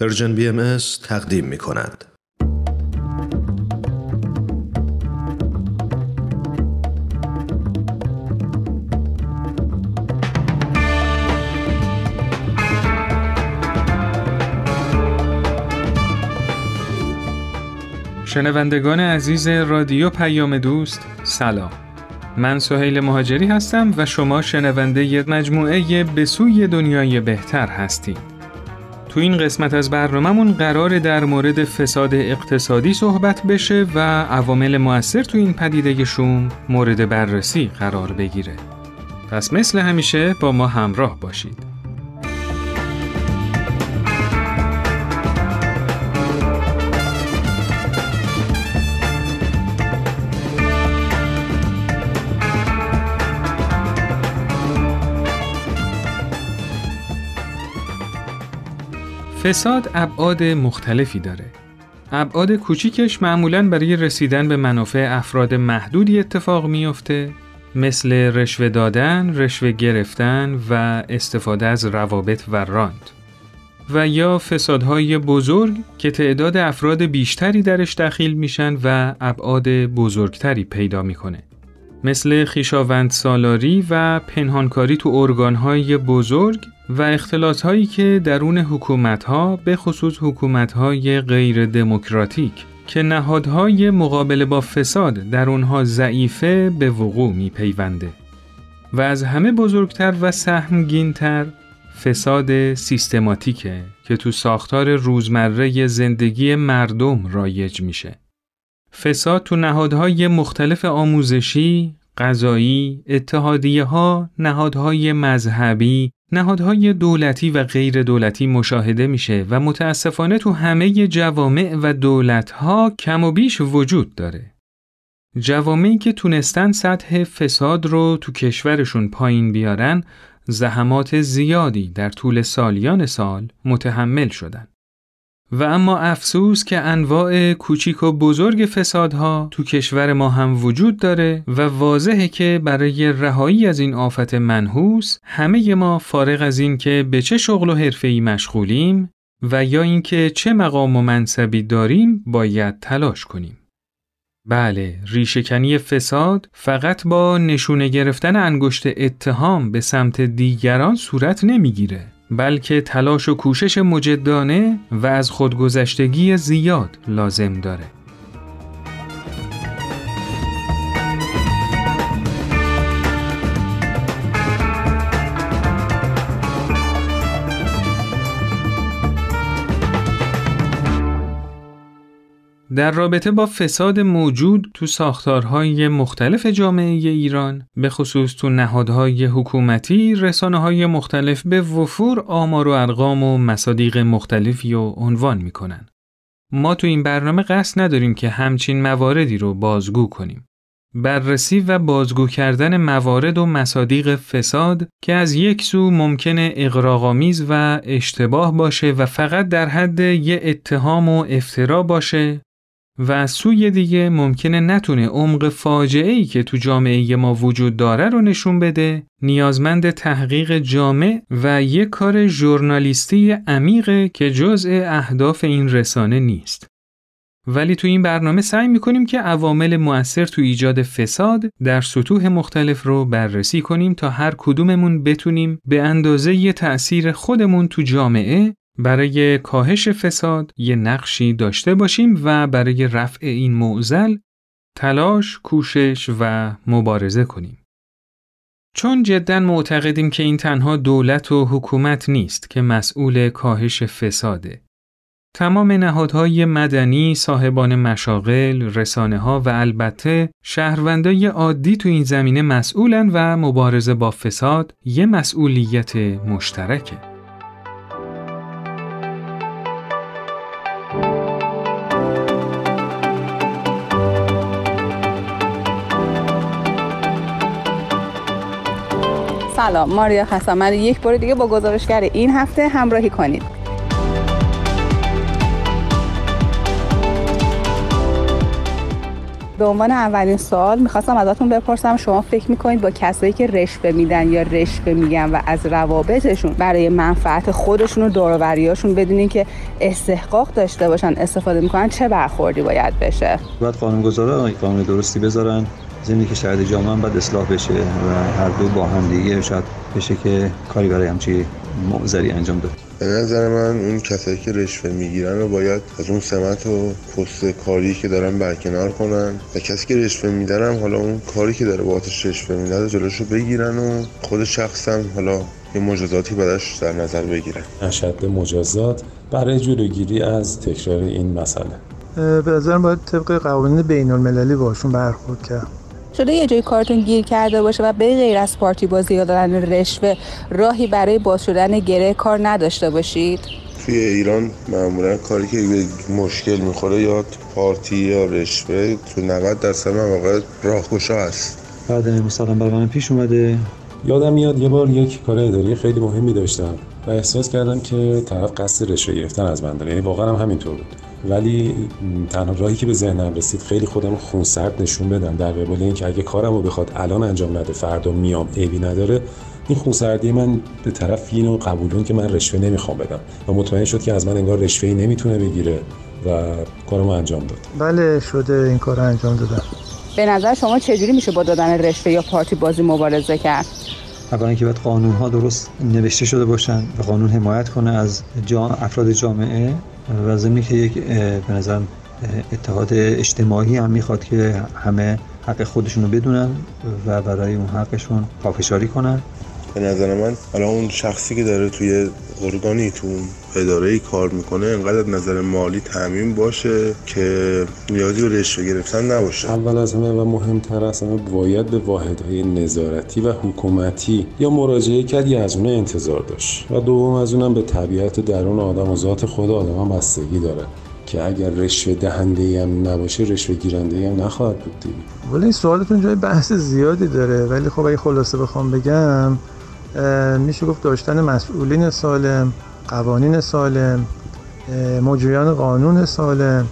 Persian BMS تقدیم می کند. شنوندگان عزیز رادیو پیام دوست سلام من سهیل مهاجری هستم و شما شنونده مجموعه به سوی دنیای بهتر هستید تو این قسمت از برنامهمون قرار در مورد فساد اقتصادی صحبت بشه و عوامل موثر تو این پدیده شوم مورد بررسی قرار بگیره. پس مثل همیشه با ما همراه باشید. فساد ابعاد مختلفی داره. ابعاد کوچیکش معمولا برای رسیدن به منافع افراد محدودی اتفاق میافته مثل رشوه دادن، رشوه گرفتن و استفاده از روابط و راند. و یا فسادهای بزرگ که تعداد افراد بیشتری درش دخیل میشن و ابعاد بزرگتری پیدا می‌کنه. مثل خیشاوند سالاری و پنهانکاری تو ارگانهای بزرگ و اختلاط هایی که درون حکومت ها به خصوص حکومت های غیر دموکراتیک که نهادهای مقابله با فساد در اونها ضعیفه به وقوع می پیونده. و از همه بزرگتر و سهمگینتر فساد سیستماتیکه که تو ساختار روزمره زندگی مردم رایج میشه. فساد تو نهادهای مختلف آموزشی، قضایی، اتحادیه ها، نهادهای مذهبی، نهادهای دولتی و غیر دولتی مشاهده میشه و متاسفانه تو همه جوامع و دولتها کم و بیش وجود داره. جوامعی که تونستن سطح فساد رو تو کشورشون پایین بیارن زحمات زیادی در طول سالیان سال متحمل شدن. و اما افسوس که انواع کوچیک و بزرگ فسادها تو کشور ما هم وجود داره و واضحه که برای رهایی از این آفت منحوس همه ما فارغ از این که به چه شغل و حرفه‌ای مشغولیم و یا اینکه چه مقام و منصبی داریم باید تلاش کنیم. بله، ریشهکنی فساد فقط با نشونه گرفتن انگشت اتهام به سمت دیگران صورت نمی‌گیره. بلکه تلاش و کوشش مجدانه و از خودگذشتگی زیاد لازم داره. در رابطه با فساد موجود تو ساختارهای مختلف جامعه ایران به خصوص تو نهادهای حکومتی رسانه های مختلف به وفور آمار و ارقام و مصادیق مختلفی و عنوان می‌کنن. ما تو این برنامه قصد نداریم که همچین مواردی رو بازگو کنیم. بررسی و بازگو کردن موارد و مصادیق فساد که از یک سو ممکنه اقراغامیز و اشتباه باشه و فقط در حد یه اتهام و افترا باشه و از سوی دیگه ممکنه نتونه عمق فاجعه ای که تو جامعه ما وجود داره رو نشون بده نیازمند تحقیق جامع و یک کار ژورنالیستی عمیقه که جزء اهداف این رسانه نیست. ولی تو این برنامه سعی می‌کنیم که عوامل مؤثر تو ایجاد فساد در سطوح مختلف رو بررسی کنیم تا هر کدوممون بتونیم به اندازه یه تأثیر خودمون تو جامعه برای کاهش فساد یه نقشی داشته باشیم و برای رفع این معزل تلاش، کوشش و مبارزه کنیم. چون جدا معتقدیم که این تنها دولت و حکومت نیست که مسئول کاهش فساده. تمام نهادهای مدنی، صاحبان مشاغل، رسانه ها و البته شهروندای عادی تو این زمینه مسئولن و مبارزه با فساد یه مسئولیت مشترکه. سلام ماریا هستم. من یک بار دیگه با گزارشگر این هفته همراهی کنید. به عنوان اولین سوال می‌خواستم ازتون بپرسم شما فکر می‌کنید با کسایی که رشوه میدن یا رشوه میگن و از روابطشون برای منفعت خودشون و دوروبریاشون بدونین که استحقاق داشته باشن استفاده می‌کنن چه برخوردی باید بشه؟ باید قانونگذارا قانون درستی بذارن. زمینی که شاید جامعه هم باید اصلاح بشه و هر دو با هم دیگه شاید بشه که کاری برای همچی معذری انجام داد به نظر من اون کسایی که رشوه می‌گیرن رو باید از اون سمت و پست کاری که دارن برکنار کنن و کسی که رشوه میدن حالا اون کاری که داره باهاتش رشوه میده جلوشو بگیرن و خود شخصم حالا یه مجازاتی بدش در نظر بگیرن. اشد مجازات برای جلوگیری از تکرار این مسئله. به نظرم باید طبق قوانین بین المللی باشون برخورد کرد. شده یه جای کارتون گیر کرده باشه و به غیر از پارتی بازی یا دادن رشوه راهی برای باز شدن گره کار نداشته باشید. توی ایران معمولا کاری که به مشکل می‌خوره یا پارتی یا رشوه تو 90 درصد مواقع راهگشا هست. بعد مثلا برای من پیش اومده. یادم میاد یه بار یک کار اداری خیلی مهمی داشتم و احساس کردم که طرف قصد رشوه گرفتن از من داره. یعنی واقعا هم همینطور بود. ولی تنها راهی که به ذهنم رسید خیلی خودم خونسرد نشون بدم در قبال اینکه اگه کارم رو بخواد الان انجام نده فردا میام عیبی نداره این خونسردی من به طرف اینو قبولون که من رشوه نمی‌خوام بدم و مطمئن شد که از من انگار رشوه نمی‌تونه بگیره و کارمو انجام داد. بله شده این کار انجام دادم. به نظر شما چجوری میشه با دادن رشوه یا پارتی بازی مبارزه کرد؟ اولا که باید قانون ها درست نوشته شده باشن و قانون حمایت کنه از جا افراد جامعه و ضمنی که یک به نظرم اتحاد اجتماعی هم می‌خواد که همه حق خودشون رو بدونن و برای اون حقشون پافشاری کنن. به نظر من حالا اون شخصی که داره توی ارگانی تو اداره کار می‌کنه انقدر از نظر مالی تعمین باشه که نیازی به رشوه گرفتن نباشه. اول از همه و مهمتر از همه باید به واحدهای نظارتی و حکومتی یا مراجعه کرد یا از اونها انتظار داشت. و دوم از اونم به طبیعت درون آدم و ذات خود آدم هم بستگی داره که اگر رشوه دهنده هم نباشه رشوه گیرنده هم نخواهد بود دیگه. ولی این سوالتون جای بحث زیادی داره. ولی خب اگه خلاصه بخوام بگم میشه گفت داشتن مسئولین سالم قوانین سالم مجریان قانون سالم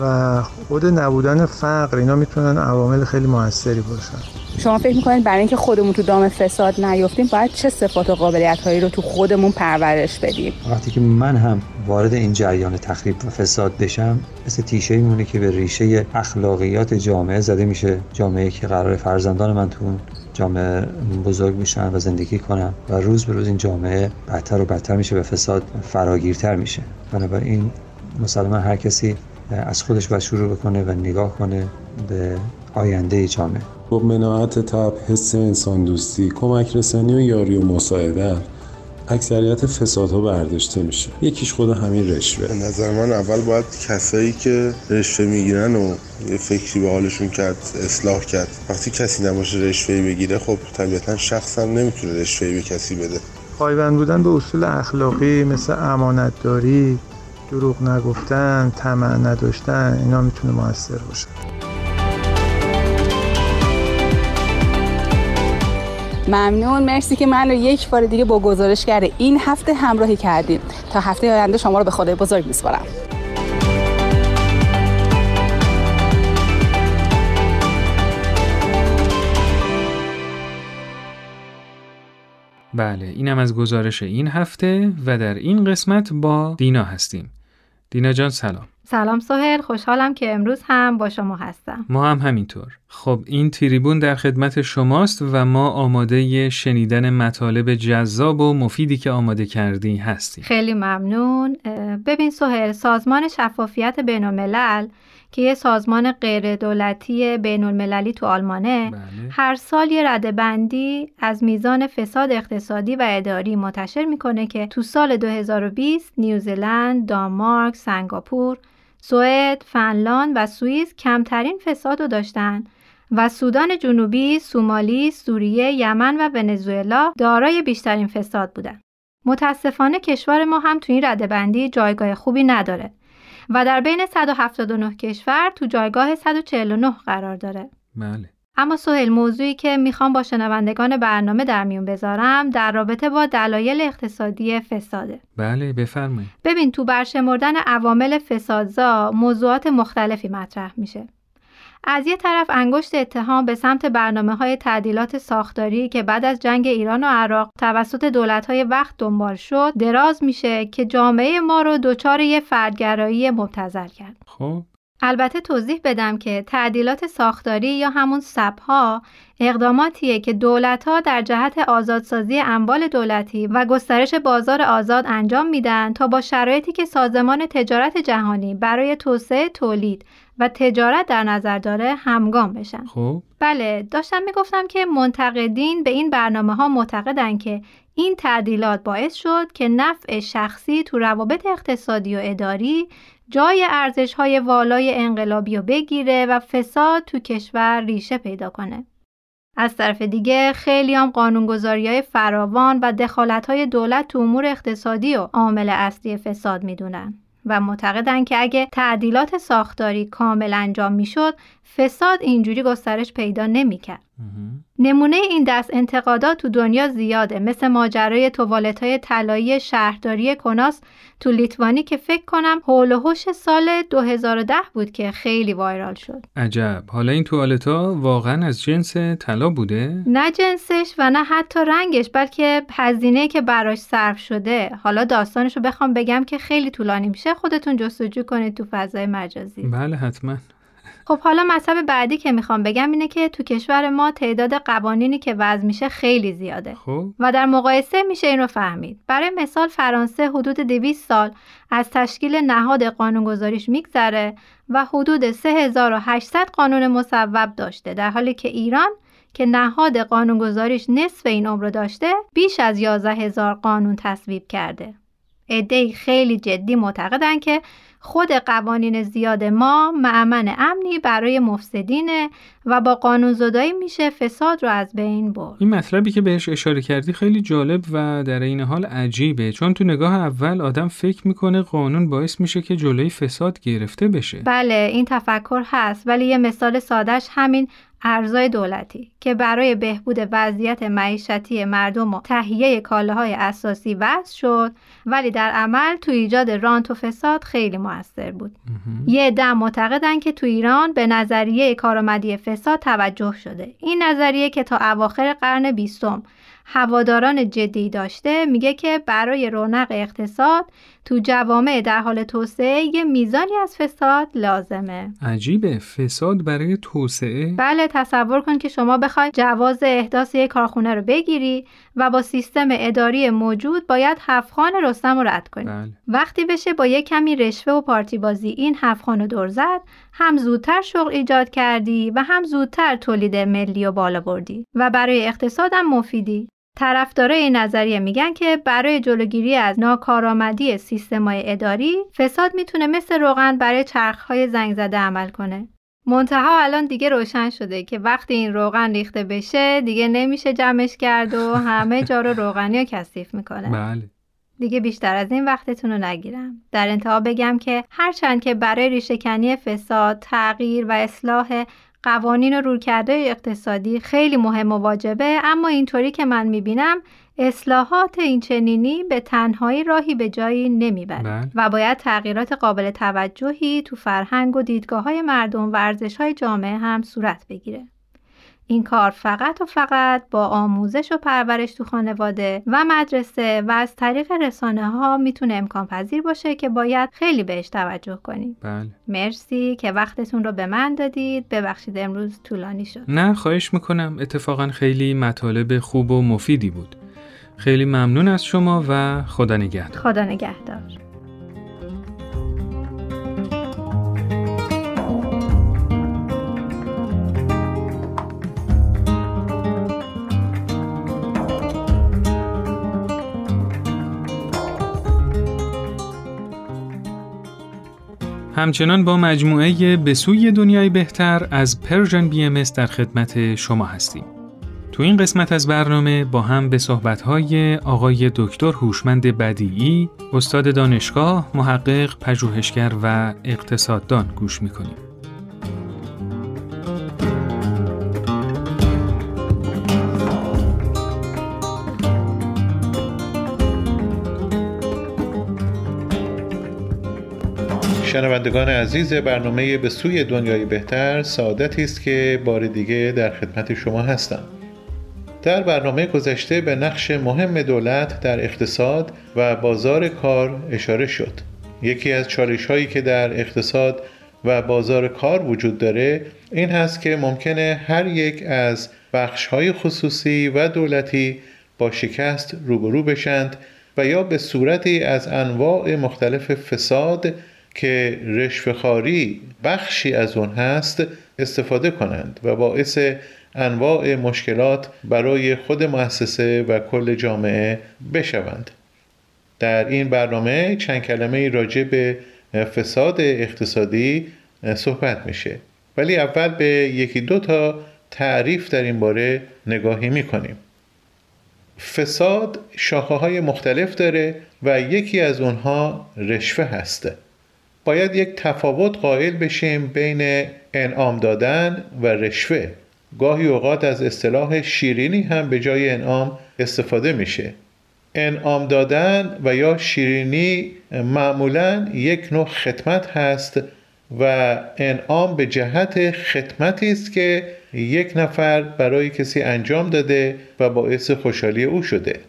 و خود نبودن فقر. اینا می‌تونن عوامل خیلی موثری باشن. شما فکر می‌کنید برای اینکه خودمون تو دام فساد نیفتیم باید چه صفات و قابلیت هایی رو تو خودمون پرورش بدیم؟ وقتی که من هم وارد این جریان تخریب و فساد بشم مثل تیشه میمونه که به ریشه اخلاقیات جامعه زده میشه. جامعه که قرار فرزندان من تو جامعه بزرگ میشن و زندگی کنن و روز به روز این جامعه بدتر و بدتر میشه و فساد فراگیرتر میشه. بنابراین مسلما هر کسی از خودش باید شروع بکنه و نگاه کنه به آینده جامعه. با مناعت تب حس انسان دوستی کمک رسانی و یاری و مساعدت. اکثریت فسادها برداشته میشه. یکیش خود همین رشوه. به نظر من اول باید کسایی که رشوه می‌گیرن و یه فکری به حالشون کرد اصلاح کرد. وقتی کسی نباشه رشوه بگیره خب طبیعتا شخص هم نمی‌تونه رشوه به کسی بده. پایبند بودن به اصول اخلاقی مثل امانت داری دروغ نگفتن طمع نداشتن اینا می‌تونه موثر باشه. ممنون. مرسی که من رو یک بار دیگه با گزارشگر این هفته همراهی کردیم. تا هفته آینده شما رو به خدای بزرگ میسپارم. بله اینم از گزارش این هفته و در این قسمت با دینا هستیم. دینا جان سلام. سلام سهل خوشحالم که امروز هم با شما هستم. ما هم همینطور. خب این تریبون در خدمت شماست و ما آماده شنیدن مطالب جذاب و مفیدی که آماده کردی هستیم. خیلی ممنون. ببین سهل سازمان شفافیت بین الملل که یه سازمان غیر دولتی بین المللی تو آلمانه بله. هر سال یه رده بندی از میزان فساد اقتصادی و اداری منتشر می‌کنه که تو سال 2020 نیوزلند، دانمارک، سنگاپور، سوئد، فنلاند و سوئیس کمترین فساد رو داشتن و سودان جنوبی، سومالی، سوریه، یمن و ونزوئلا دارای بیشترین فساد بودن. متاسفانه کشور ما هم تو این رده بندی جایگاه خوبی نداره و در بین 179 کشور تو جایگاه 149 قرار داره. بله اما سهل موضوعی که می‌خوام با شنوندگان برنامه در میون بذارم در رابطه با دلایل اقتصادی فساده. بله بفرمایید ببین تو برشمردن عوامل فسادزا موضوعات مختلفی مطرح میشه. از یه طرف انگشت اتهام به سمت برنامه های تعدیلات ساختاری که بعد از جنگ ایران و عراق توسط دولت های وقت دنبال شد دراز میشه که جامعه ما رو دچار یه فردگرایی مبتذل کرد. خب البته توضیح بدم که تعدیلات ساختاری یا همون سبها اقداماتیه که دولتها در جهت آزادسازی اموال دولتی و گسترش بازار آزاد انجام میدن تا با شرایطی که سازمان تجارت جهانی برای توسعه تولید و تجارت در نظر داره همگام بشن. خب بله داشتم می‌گفتم که منتقدین به این برنامه ها معتقدن که این تعدیلات باعث شد که نفع شخصی تو روابط اقتصادی و اداری جای ارزش های والای انقلابی رو بگیره و فساد تو کشور ریشه پیدا کنه. از طرف دیگه خیلی هم قانونگذاری های فراوان و دخالت های دولت تو امور اقتصادی و عامل اصلی فساد می‌دونن و معتقدن که اگه تعدیلات ساختاری کامل انجام می‌شد فساد اینجوری گسترش پیدا نمی‌کرد. نمونه این دست انتقادات تو دنیا زیاده مثل ماجرای توالت های طلایی شهرداری کناس تو لیتوانی که فکر کنم حول و حوش سال 2010 بود که خیلی وایرال شد. عجب حالا این توالت ها واقعا از جنس طلا بوده؟ نه جنسش و نه حتی رنگش بلکه هزینه که براش صرف شده. حالا داستانش رو بخوام بگم که خیلی طولانی میشه خودتون جستجو کنید تو فضای مجازی. بله حتما. خب حالا مطلب بعدی که می‌خوام بگم اینه که تو کشور ما تعداد قوانینی که وضع میشه خیلی زیاده. خب. و در مقایسه میشه این رو فهمید. برای مثال فرانسه حدود 200 سال از تشکیل نهاد قانونگذاریش میگذره و حدود 3800 قانون مصوب داشته. در حالی که ایران که نهاد قانونگذاریش نصف این عمر داشته بیش از 11 هزار قانون تصویب کرده. عدهای خیلی جدی معتقدن که خود قوانین زیاد ما معمن امنی برای مفسدینه و با قانون زدایی میشه فساد رو از بین برد. این مطلبی که بهش اشاره کردی خیلی جالب و در این حال عجیبه چون تو نگاه اول آدم فکر می‌کنه قانون باعث میشه که جلوی فساد گرفته بشه. بله این تفکر هست ولی یه مثال سادش همین ارزای دولتی که برای بهبود وضعیت معیشتی مردم و تهیه کالاهای اساسی وضع شد ولی در عمل تو ایجاد رانت و فساد خیلی موثر بود. یه عده معتقدن که تو ایران به نظریه کارآمدی فساد توجه شده. این نظریه که تا اواخر قرن بیستم هواداران جدی داشته میگه که برای رونق اقتصاد تو جوامع در حال توسعه یه میزانی از فساد لازمه. عجیبه. فساد برای توسعه. بله تصور کن که شما بخوای جواز احداث یک کارخونه رو بگیری و با سیستم اداری موجود باید هفخان رستم رو رد کنی. بله. وقتی بشه با یک کمی رشوه و پارتی بازی این هفخان رو دور زد هم زودتر شغل ایجاد کردی و هم زودتر تولید ملی و بالا بردی و برای اقتصادم مفیدی. طرفدارای این نظریه میگن که برای جلوگیری از ناکارآمدی سیستمای اداری فساد می‌تونه مثل روغن برای چرخهای زنگ زده عمل کنه. منتها الان دیگه روشن شده که وقتی این روغن ریخته بشه دیگه نمیشه جمعش کرد و همه جا رو روغنی رو کثیف می‌کنه. بله. دیگه بیشتر از این وقتتون رو نگیرم. در انتها بگم که هرچند که برای ریشهکنی فساد تغییر و اصلاح قوانین و رویکردهای اقتصادی خیلی مهم و واجبه اما اینطوری که من می‌بینم اصلاحات این چنینی به تنهایی راهی به جایی نمی‌بره بله. و باید تغییرات قابل توجهی تو فرهنگ و دیدگاه های مردم و ارزش های جامعه هم صورت بگیره. این کار فقط و فقط با آموزش و پرورش تو خانواده و مدرسه و از طریق رسانه ها می‌تونه امکان پذیر باشه که باید خیلی بهش توجه کنیم. بله مرسی که وقتتون رو به من دادید. ببخشید امروز طولانی شد. نه خواهش می‌کنم اتفاقا خیلی مطالب خوب و مفیدی بود خیلی ممنون از شما و خدا نگهدار خدا نگهدار. همچنان با مجموعه به سوی دنیای بهتر از پرژن بی ام در خدمت شما هستیم. تو این قسمت از برنامه با هم به صحبت‌های آقای دکتر هوشمند بدیعی، استاد دانشگاه، محقق، پژوهشگر و اقتصاددان گوش می‌کنیم. شنوندگان عزیز برنامه به سوی دنیای بهتر سعادتی است که بار دیگه در خدمت شما هستم. در برنامه گذشته به نقش مهم دولت در اقتصاد و بازار کار اشاره شد. یکی از چالش هایی که در اقتصاد و بازار کار وجود داره این هست که ممکنه هر یک از بخش های خصوصی و دولتی با شکست روبرو بشند و یا به صورتی از انواع مختلف فساد که رشوهخواری بخشی از اون هست استفاده کنند و باعث انواع مشکلات برای خود مؤسسه و کل جامعه بشوند. در این برنامه چند کلمه راجع به فساد اقتصادی صحبت میشه. ولی اول به یکی دو تا تعریف در این باره نگاهی می‌کنیم. فساد شاخه های مختلف داره و یکی از اونها رشوه هسته باید یک تفاوت قائل بشیم بین انعام دادن و رشوه. گاهی اوقات از اصطلاح شیرینی هم به جای انعام استفاده میشه. انعام دادن و یا شیرینی معمولا یک نوع خدمت هست و انعام به جهت خدمتی است که یک نفر برای کسی انجام داده و باعث خوشحالی او شده.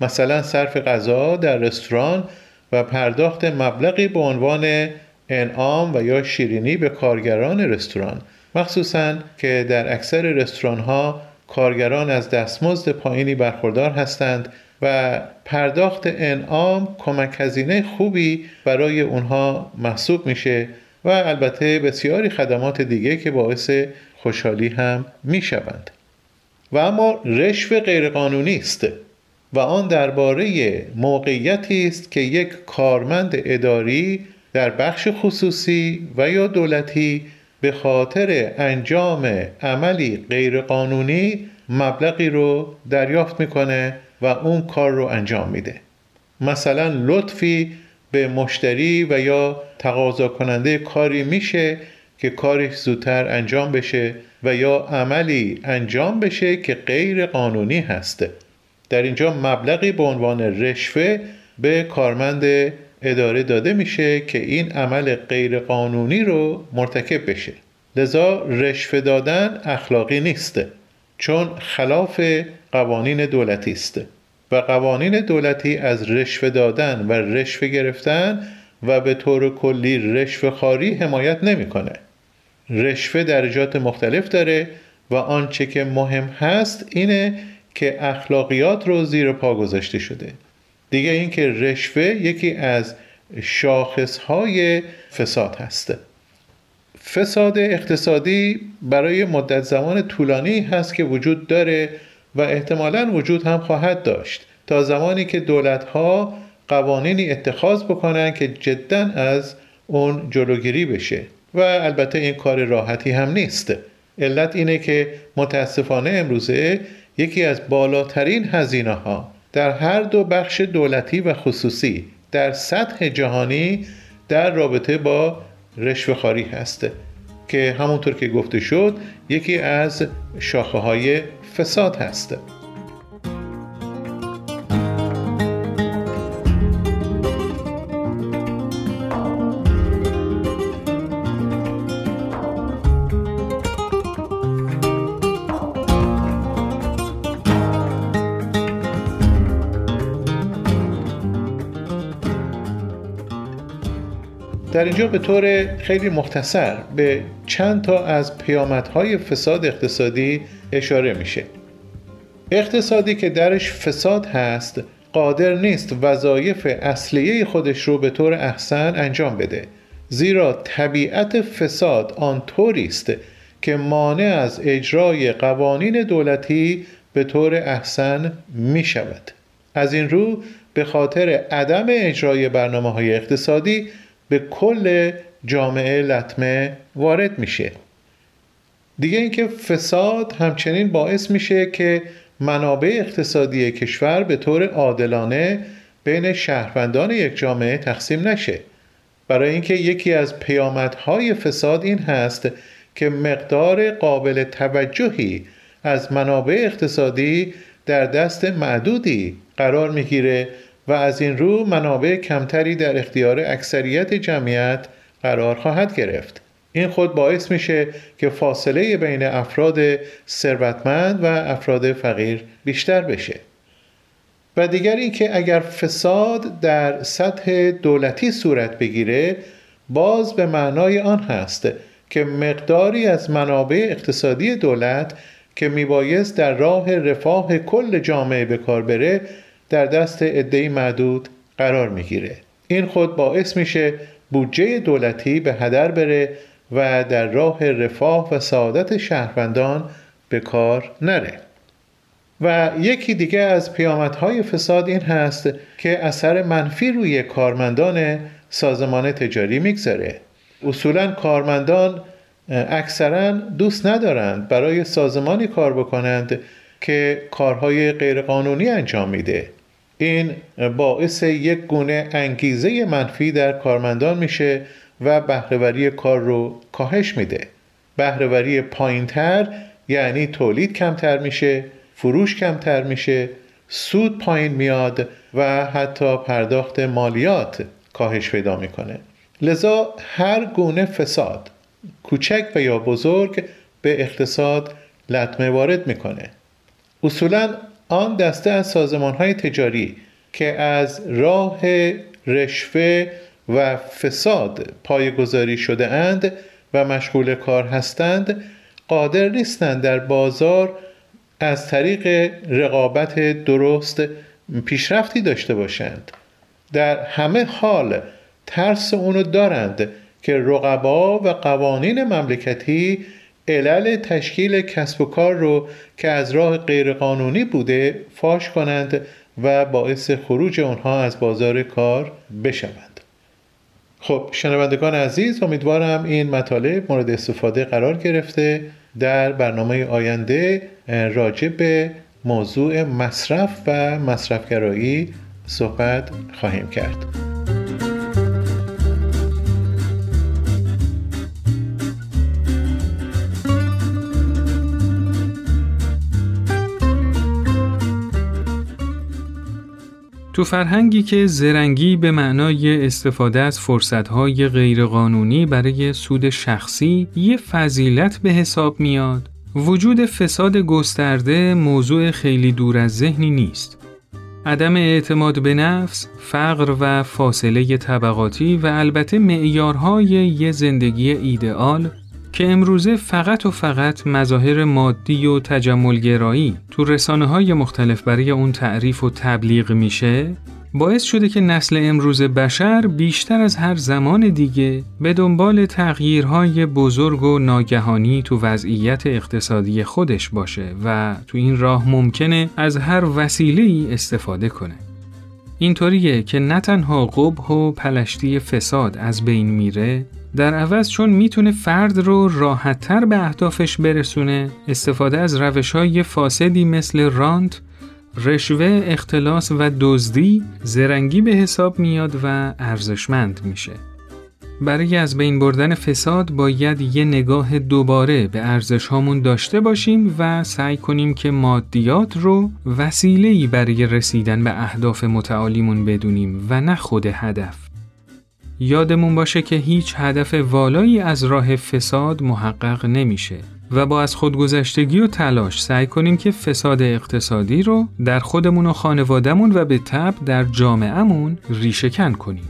مثلا صرف غذا در رستوران و پرداخت مبلغی به عنوان انعام و یا شیرینی به کارگران رستوران مخصوصا که در اکثر رستوران ها کارگران از دستمزد پایینی برخوردار هستند و پرداخت انعام کمک هزینه خوبی برای اونها محسوب میشه و البته بسیاری خدمات دیگه که باعث خوشحالی هم می‌شوند. و اما رشوه غیرقانونی است. و آن درباره موقعیتی است که یک کارمند اداری در بخش خصوصی و یا دولتی به خاطر انجام عملی غیرقانونی مبلغی رو دریافت می‌کنه و اون کار رو انجام میده. مثلا لطفی به مشتری و یا تقاضا کننده کاری میشه که کارش زودتر انجام بشه و یا عملی انجام بشه که غیر قانونی هسته در اینجا مبلغی به عنوان رشوه به کارمند اداره داده میشه که این عمل غیر قانونی رو مرتکب بشه لذا رشوه دادن اخلاقی نیسته چون خلاف قوانین دولتی است و قوانین دولتی از رشوه دادن و رشوه گرفتن و به طور کلی رشوه خاری حمایت نمی‌کنه. رشوه درجات مختلف داره و آنچه که مهم هست اینه که اخلاقیات رو زیر پا گذاشته شده. دیگه اینکه رشوه یکی از شاخصهای فساد هسته فساد اقتصادی برای مدت زمان طولانی هست که وجود داره و احتمالا وجود هم خواهد داشت تا زمانی که دولت ها قوانینی اتخاذ بکنن که جدا از اون جلوگیری بشه. و البته این کار راحتی هم نیست. علت اینه که متاسفانه امروزه یکی از بالاترین هزینه ها در هر دو بخش دولتی و خصوصی در سطح جهانی در رابطه با رشوهخواری هست که همونطور که گفته شد یکی از شاخه های فساد هست. در اینجا به طور خیلی مختصر به چند تا از پیامدهای فساد اقتصادی اشاره میشه. اقتصادی که درش فساد هست قادر نیست وظایف اصلیه خودش رو به طور احسن انجام بده. زیرا طبیعت فساد آن طوری است که مانع از اجرای قوانین دولتی به طور احسن می شود از این رو به خاطر عدم اجرای برنامه های اقتصادی به کل جامعه لطمه وارد میشه. دیگه اینکه فساد همچنین باعث میشه که منابع اقتصادی کشور به طور عادلانه بین شهروندان یک جامعه تقسیم نشه. برای اینکه یکی از پیامدهای فساد این هست که مقدار قابل توجهی از منابع اقتصادی در دست معدودی قرار می‌گیره و از این رو منابع کمتری در اختیار اکثریت جمعیت قرار خواهد گرفت. این خود باعث میشه که فاصله بین افراد ثروتمند و افراد فقیر بیشتر بشه. و دیگر اینکه اگر فساد در سطح دولتی صورت بگیره باز به معنای آن هست که مقداری از منابع اقتصادی دولت که میبایست در راه رفاه کل جامعه به کار بره در دست عدهای معدود قرار می‌گیره. این خود باعث میشه بودجه دولتی به هدر بره و در راه رفاه و سعادت شهروندان به کار نره. و یکی دیگه از پیامدهای فساد این هست که اثر منفی روی کارمندان سازمان تجاری می‌گذاره. اصولا کارمندان اکثرا دوست ندارند برای سازمانی کار بکنند که کارهای غیرقانونی انجام میده. این باعث یک گونه انگیزه منفی در کارمندان میشه و بهرهوری کار رو کاهش میده. بهرهوری پایینتر یعنی تولید کمتر میشه فروش کمتر میشه سود پایین میاد و حتی پرداخت مالیات کاهش پیدا می‌کنه. لذا هر گونه فساد کوچک و یا بزرگ به اقتصاد لطمه وارد می‌کنه. اصولا آن دسته از سازمان های تجاری که از راه رشوه و فساد پایگذاری شده اند و مشغول کار هستند قادر نیستند در بازار از طریق رقابت درست پیشرفتی داشته باشند. در همه حال ترس اونو دارند که رقبا و قوانین مملکتی علل تشکیل کسب و کار رو که از راه غیرقانونی بوده فاش کنند و باعث خروج اونها از بازار کار بشوند. خب شنوندگان عزیز امیدوارم این مطالب مورد استفاده قرار گرفته در برنامه آینده راجع به موضوع مصرف و مصرفگرایی صحبت خواهیم کرد. تو فرهنگی که زرنگی به معنای استفاده از فرصتهای غیرقانونی برای سود شخصی یه فضیلت به حساب میاد، وجود فساد گسترده موضوع خیلی دور از ذهنی نیست. عدم اعتماد به نفس، فقر و فاصله طبقاتی و البته معیارهای یه زندگی ایدئال که امروزه فقط و فقط مظاهر مادی و تجملگرایی تو رسانه های مختلف برای اون تعریف و تبلیغ میشه باعث شده که نسل امروز بشر بیشتر از هر زمان دیگه به دنبال تغییرهای بزرگ و ناگهانی تو وضعیت اقتصادی خودش باشه و تو این راه ممکنه از هر وسیله ای استفاده کنه. اینطوریه که نه تنها قبح و پلشتی فساد از بین میره در عوض چون می‌تونه فرد رو راحتتر به اهدافش برسونه استفاده از روش های فاسدی مثل رانت، رشوه، اختلاس و دزدی زرنگی به حساب میاد و ارزشمند میشه. برای از بین بردن فساد باید یه نگاه دوباره به ارزش هامون داشته باشیم و سعی کنیم که مادیات رو وسیله‌ای برای رسیدن به اهداف متعالیمون بدونیم و نه خود هدف. یادمون باشه که هیچ هدف والایی از راه فساد محقق نمیشه و با از خودگذشتگی و تلاش سعی کنیم که فساد اقتصادی رو در خودمون و خانوادهمون و به تب در جامعهمون ریشهکن کنیم.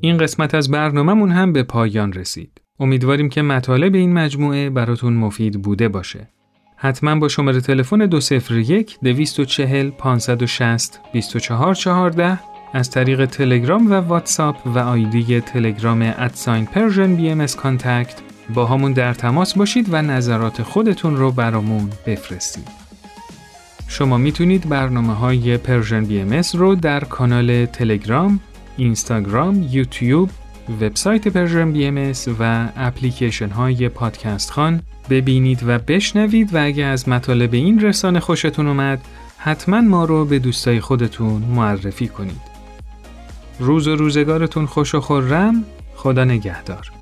این قسمت از برنامهمون هم به پایان رسید. امیدواریم که مطالب این مجموعه براتون مفید بوده باشه. حتما با شماره تلفن 201 240 560 2414 از طریق تلگرام و واتساپ و آیدی تلگرام at sign Persian BMS contact با ما در تماس باشید و نظرات خودتون رو برامون بفرستید. شما می‌تونید برنامه های Persian BMS رو در کانال تلگرام، اینستاگرام، یوتیوب وبسایت Persian BMS و اپلیکیشن های پادکست خان ببینید و بشنوید و اگه از مطالب این رسانه خوشتون اومد حتما ما رو به دوستای خودتون معرفی کنید. روز و روزگارتون خوش و خورم خدا نگهدار.